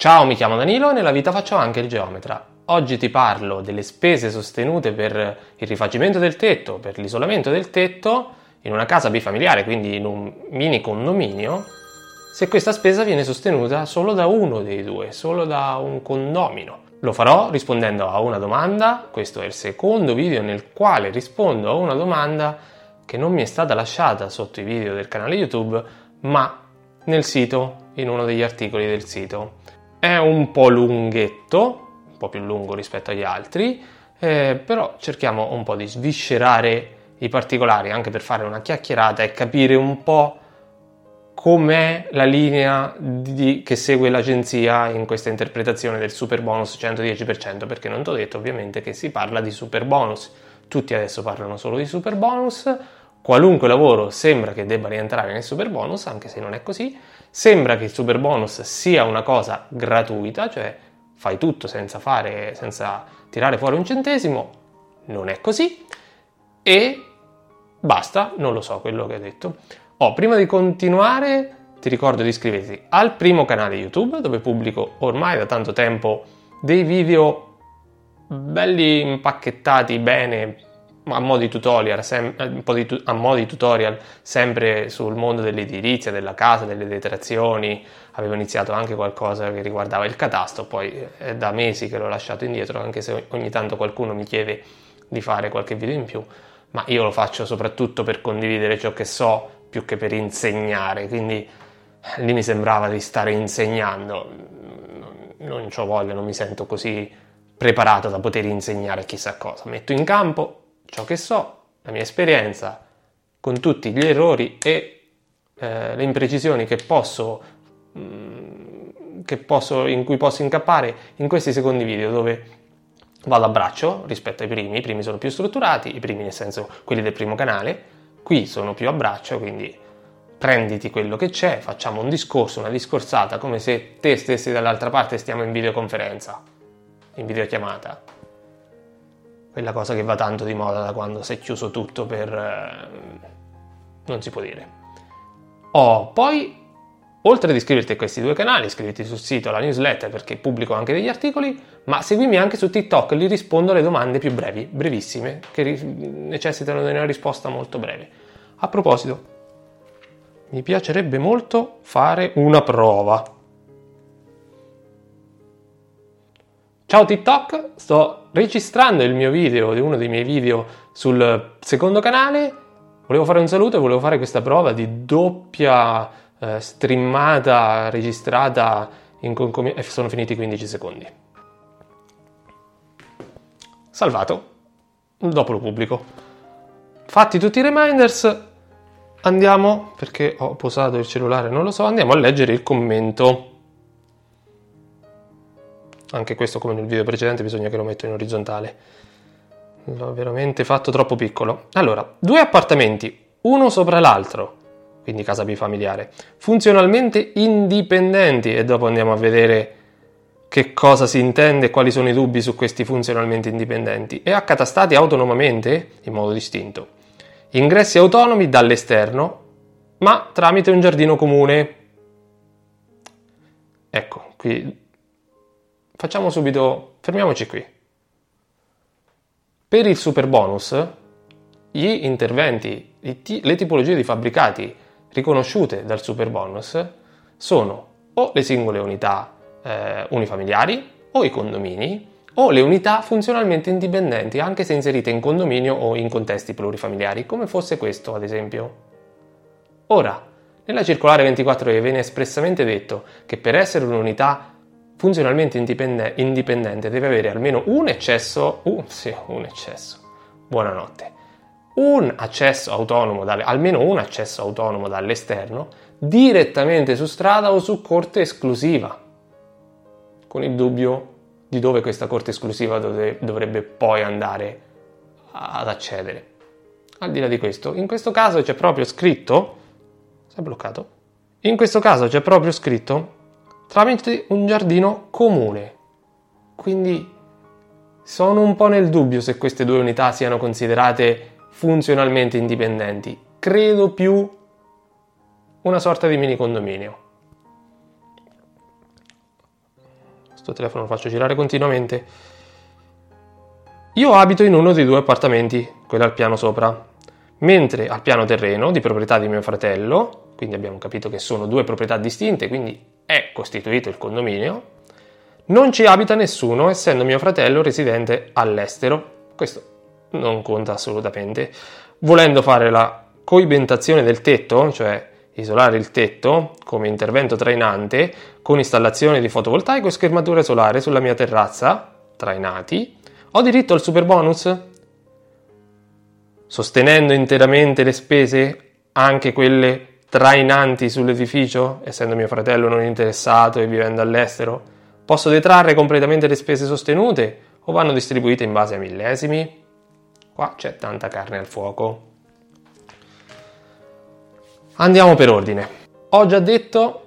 Ciao, mi chiamo Danilo e nella vita faccio anche il geometra. Oggi ti parlo delle spese sostenute per il rifacimento del tetto, per l'isolamento del tetto in una casa bifamiliare, quindi in un mini condominio, se questa spesa viene sostenuta solo da uno dei due, solo da un condomino. Lo farò rispondendo a una domanda, questo è il secondo video nel quale rispondo a una domanda che non mi è stata lasciata sotto i video del canale YouTube, ma nel sito, in uno degli articoli del sito. È un po' lunghetto, un po' più lungo rispetto agli altri, eh, però cerchiamo un po' di sviscerare i particolari anche per fare una chiacchierata e capire un po' com'è la linea di, che segue l'agenzia in questa interpretazione del super bonus 110%, perché non ti ho detto ovviamente che si parla di super bonus. Tutti adesso parlano solo di super bonus, qualunque lavoro sembra che debba rientrare nel super bonus, anche se non è così, Sembra che il super bonus sia una cosa gratuita, cioè fai tutto senza, fare, senza tirare fuori un centesimo, non è così e basta, non lo so quello che ho detto. Oh, prima di continuare ti ricordo di iscriverti al primo canale YouTube dove pubblico ormai da tanto tempo dei video belli impacchettati bene a mo' di tutorial, sem- po' di a mo' di tutorial sempre sul mondo dell'edilizia, della casa, delle detrazioni. Avevo iniziato anche qualcosa che riguardava il catasto, poi è da mesi che l'ho lasciato indietro, anche se ogni tanto qualcuno mi chiede di fare qualche video in più, ma io lo faccio soprattutto per condividere ciò che so più che per insegnare, quindi eh, lì mi sembrava di stare insegnando. Non ho voglia, non mi sento così preparato da poter insegnare chissà cosa. Metto in campo ciò che so, la mia esperienza, con tutti gli errori e eh, le imprecisioni che posso, mh, mm, che posso, in cui posso incappare in questi secondi video dove vado a braccio rispetto ai primi, i primi sono più strutturati, i primi nel senso quelli del primo canale, qui sono più a braccio, quindi prenditi quello che c'è, facciamo un discorso, una discorsata, come se te stessi dall'altra parte stiamo in videoconferenza, in videochiamata quella cosa che va tanto di moda da quando si è chiuso tutto per... Eh, non si può dire. Oh, poi, oltre ad iscriverti a questi due canali, iscriviti sul sito, alla newsletter perché pubblico anche degli articoli, ma seguimi anche su TikTok, lì rispondo alle domande più brevi, brevissime, che ri- necessitano di una risposta molto breve. A proposito, mi piacerebbe molto fare una prova. Ciao TikTok, sto registrando il mio video, uno dei miei video sul secondo canale. Volevo fare un saluto e volevo fare questa prova di doppia eh, streamata registrata in concom- e sono finiti 15 secondi. Salvato, dopo lo pubblico. Fatti tutti i reminders, andiamo, perché ho posato il cellulare, non lo so, andiamo a leggere il commento. Anche questo, come nel video precedente, bisogna che lo metto in orizzontale. L'ho veramente fatto troppo piccolo. Allora, due appartamenti, uno sopra l'altro, quindi casa bifamiliare, funzionalmente indipendenti e dopo andiamo a vedere che cosa si intende e quali sono i dubbi su questi funzionalmente indipendenti e accatastati autonomamente in modo distinto. Ingressi autonomi dall'esterno, ma tramite un giardino comune. Ecco, qui facciamo subito, fermiamoci qui. Per il super bonus, gli interventi, le tipologie di fabbricati riconosciute dal super bonus sono o le singole unità eh, unifamiliari o i condomini o le unità funzionalmente indipendenti, anche se inserite in condominio o in contesti plurifamiliari, come fosse questo ad esempio. Ora, nella circolare 24 viene espressamente detto che per essere un'unità funzionalmente indipendente, indipendente deve avere almeno un eccesso, uh, sì, un eccesso, buonanotte, un accesso autonomo, dalle, almeno un accesso autonomo dall'esterno, direttamente su strada o su corte esclusiva, con il dubbio di dove questa corte esclusiva dove, dovrebbe poi andare ad accedere. Al di là di questo, in questo caso c'è proprio scritto, si è bloccato, in questo caso c'è proprio scritto tramite un giardino comune. Quindi sono un po' nel dubbio se queste due unità siano considerate funzionalmente indipendenti. Credo più una sorta di mini condominio. Questo telefono lo faccio girare continuamente. Io abito in uno dei due appartamenti, quello al piano sopra, mentre al piano terreno, di proprietà di mio fratello, quindi abbiamo capito che sono due proprietà distinte, quindi è costituito il condominio, non ci abita nessuno, essendo mio fratello residente all'estero. Questo non conta assolutamente. Volendo fare la coibentazione del tetto, cioè isolare il tetto come intervento trainante con installazione di fotovoltaico e schermature solari sulla mia terrazza, trainati, ho diritto al super bonus? Sostenendo interamente le spese, anche quelle trainanti sull'edificio, essendo mio fratello non interessato e vivendo all'estero, posso detrarre completamente le spese sostenute o vanno distribuite in base a millesimi? Qua c'è tanta carne al fuoco. Andiamo per ordine. Ho già detto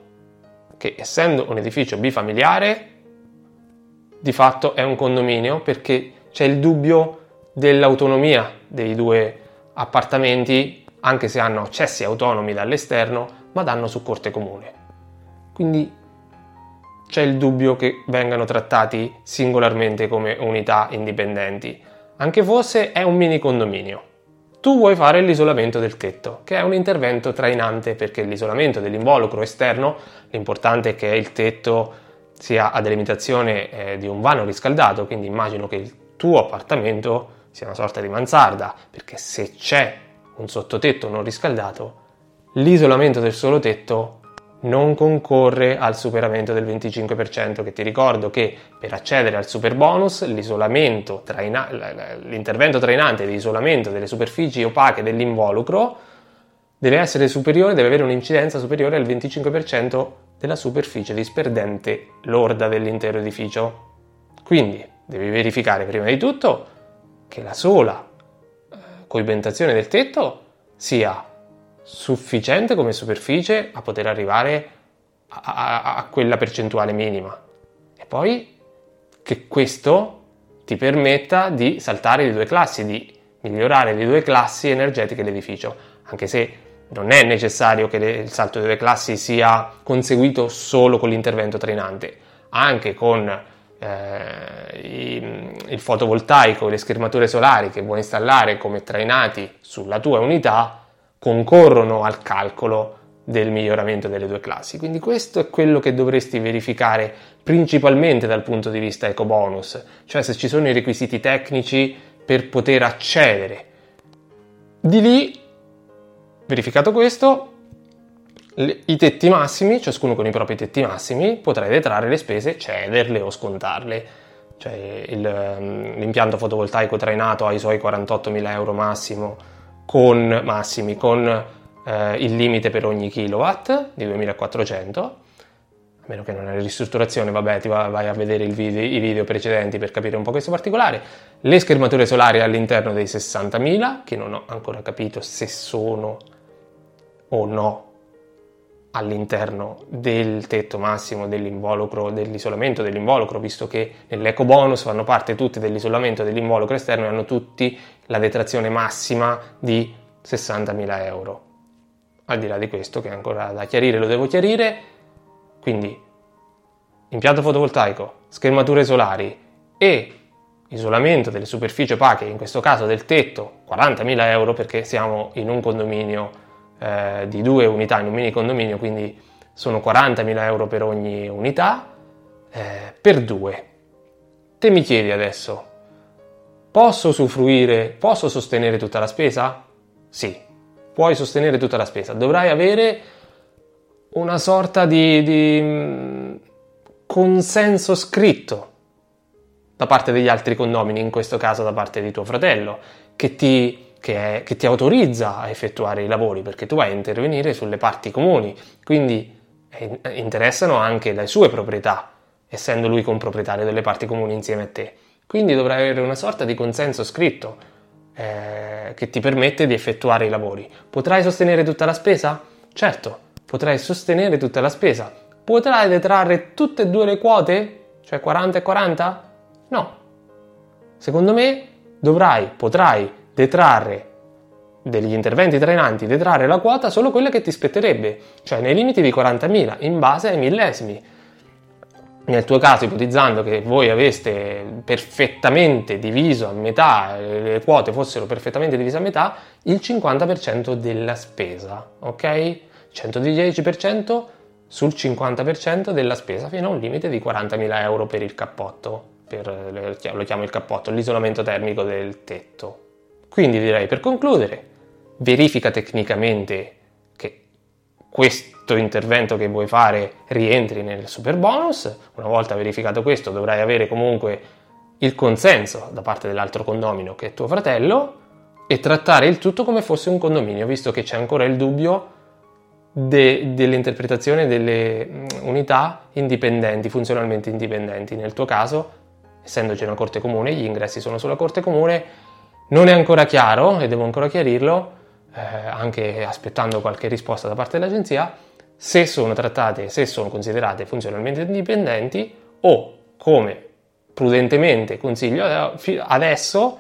che essendo un edificio bifamiliare, di fatto è un condominio perché c'è il dubbio dell'autonomia dei due appartamenti, anche se hanno accessi autonomi dall'esterno, ma danno su corte comune. Quindi c'è il dubbio che vengano trattati singolarmente come unità indipendenti, anche fosse è un mini condominio tu vuoi fare l'isolamento del tetto, che è un intervento trainante perché l'isolamento dell'involucro esterno, l'importante è che il tetto sia a delimitazione eh, di un vano riscaldato, quindi immagino che il tuo appartamento sia una sorta di mansarda, perché se c'è un sottotetto non riscaldato, l'isolamento del solo tetto non concorre al superamento del 25%, che ti ricordo che per accedere al super bonus traina- l'intervento trainante di isolamento delle superfici opache dell'involucro deve essere superiore, deve avere un'incidenza superiore al 25% della superficie disperdente lorda dell'intero edificio. Quindi devi verificare prima di tutto che la sola coibentazione del tetto sia sufficiente come superficie a poter arrivare a, a, a quella percentuale minima. E poi che questo ti permetta di saltare le due classi, di migliorare le due classi energetiche dell'edificio, anche se non è necessario che il salto delle classi sia conseguito solo con l'intervento trainante, anche con eh, il fotovoltaico le schermature solari che vuoi installare come trainati sulla tua unità concorrono al calcolo del miglioramento delle due classi. Quindi questo è quello che dovresti verificare principalmente dal punto di vista ecobonus, cioè se ci sono i requisiti tecnici per poter accedere. Di lì, verificato questo, i tetti massimi, ciascuno con i propri tetti massimi, potrai detrarre le spese, cederle o scontarle. Cioè il, l'impianto fotovoltaico trainato ha i suoi 48.000 euro massimo con massimi, con eh, il limite per ogni kilowatt di 2400, a meno che non è ristrutturazione, vabbè, ti vai a vedere video, i video precedenti per capire un po' questo particolare. Le schermature solari all'interno dei 60.000, che non ho ancora capito se sono o no all'interno del tetto massimo dell'involucro, dell'isolamento dell'involucro, visto che nell'eco bonus fanno parte tutti dell'isolamento dell'involucro esterno e hanno tutti la detrazione massima di 60.000 euro. Al di là di questo, che è ancora da chiarire, lo devo chiarire, quindi impianto fotovoltaico, schermature solari e isolamento delle superfici opache, in questo caso del tetto, 40.000 euro perché siamo in un condominio eh, di due unità in un mini condominio, quindi sono 40.000 euro per ogni unità, eh, per due. Te mi chiedi adesso, posso usufruire, posso sostenere tutta la spesa? Sì, puoi sostenere tutta la spesa. Dovrai avere una sorta di, di mm, consenso scritto da parte degli altri condomini, in questo caso da parte di tuo fratello, che ti che, è, che, ti autorizza a effettuare i lavori perché tu vai a intervenire sulle parti comuni, quindi eh, interessano anche le sue proprietà, essendo lui comproprietario delle parti comuni insieme a te. Quindi dovrai avere una sorta di consenso scritto eh, che ti permette di effettuare i lavori. Potrai sostenere tutta la spesa? Certo, potrai sostenere tutta la spesa. Potrai detrarre tutte e due le quote? Cioè 40 e 40? No. Secondo me dovrai, potrai detrarre degli interventi trainanti, detrarre la quota solo quella che ti spetterebbe, cioè nei limiti di 40.000, in base ai millesimi. nel tuo caso, ipotizzando che voi aveste perfettamente diviso a metà, le quote fossero perfettamente divise a metà, il 50% della spesa, ok? 110% sul 50% della spesa fino a un limite di 40.000 euro per il cappotto, per, lo chiamo il cappotto, l'isolamento termico del tetto. Quindi direi per concludere, verifica tecnicamente che questo intervento che vuoi fare rientri nel super bonus. Una volta verificato questo dovrai avere comunque il consenso da parte dell'altro condomino che è tuo fratello e trattare il tutto come fosse un condominio, visto che c'è ancora il dubbio de- dell'interpretazione delle mm, unità indipendenti, funzionalmente indipendenti. Nel tuo caso, essendoci una corte comune, gli ingressi sono sulla corte comune, non è ancora chiaro e devo ancora chiarirlo, eh, anche aspettando qualche risposta da parte dell'agenzia, se sono trattate, se sono considerate funzionalmente indipendenti o come prudentemente consiglio adesso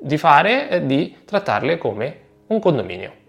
di fare, di trattarle come un condominio.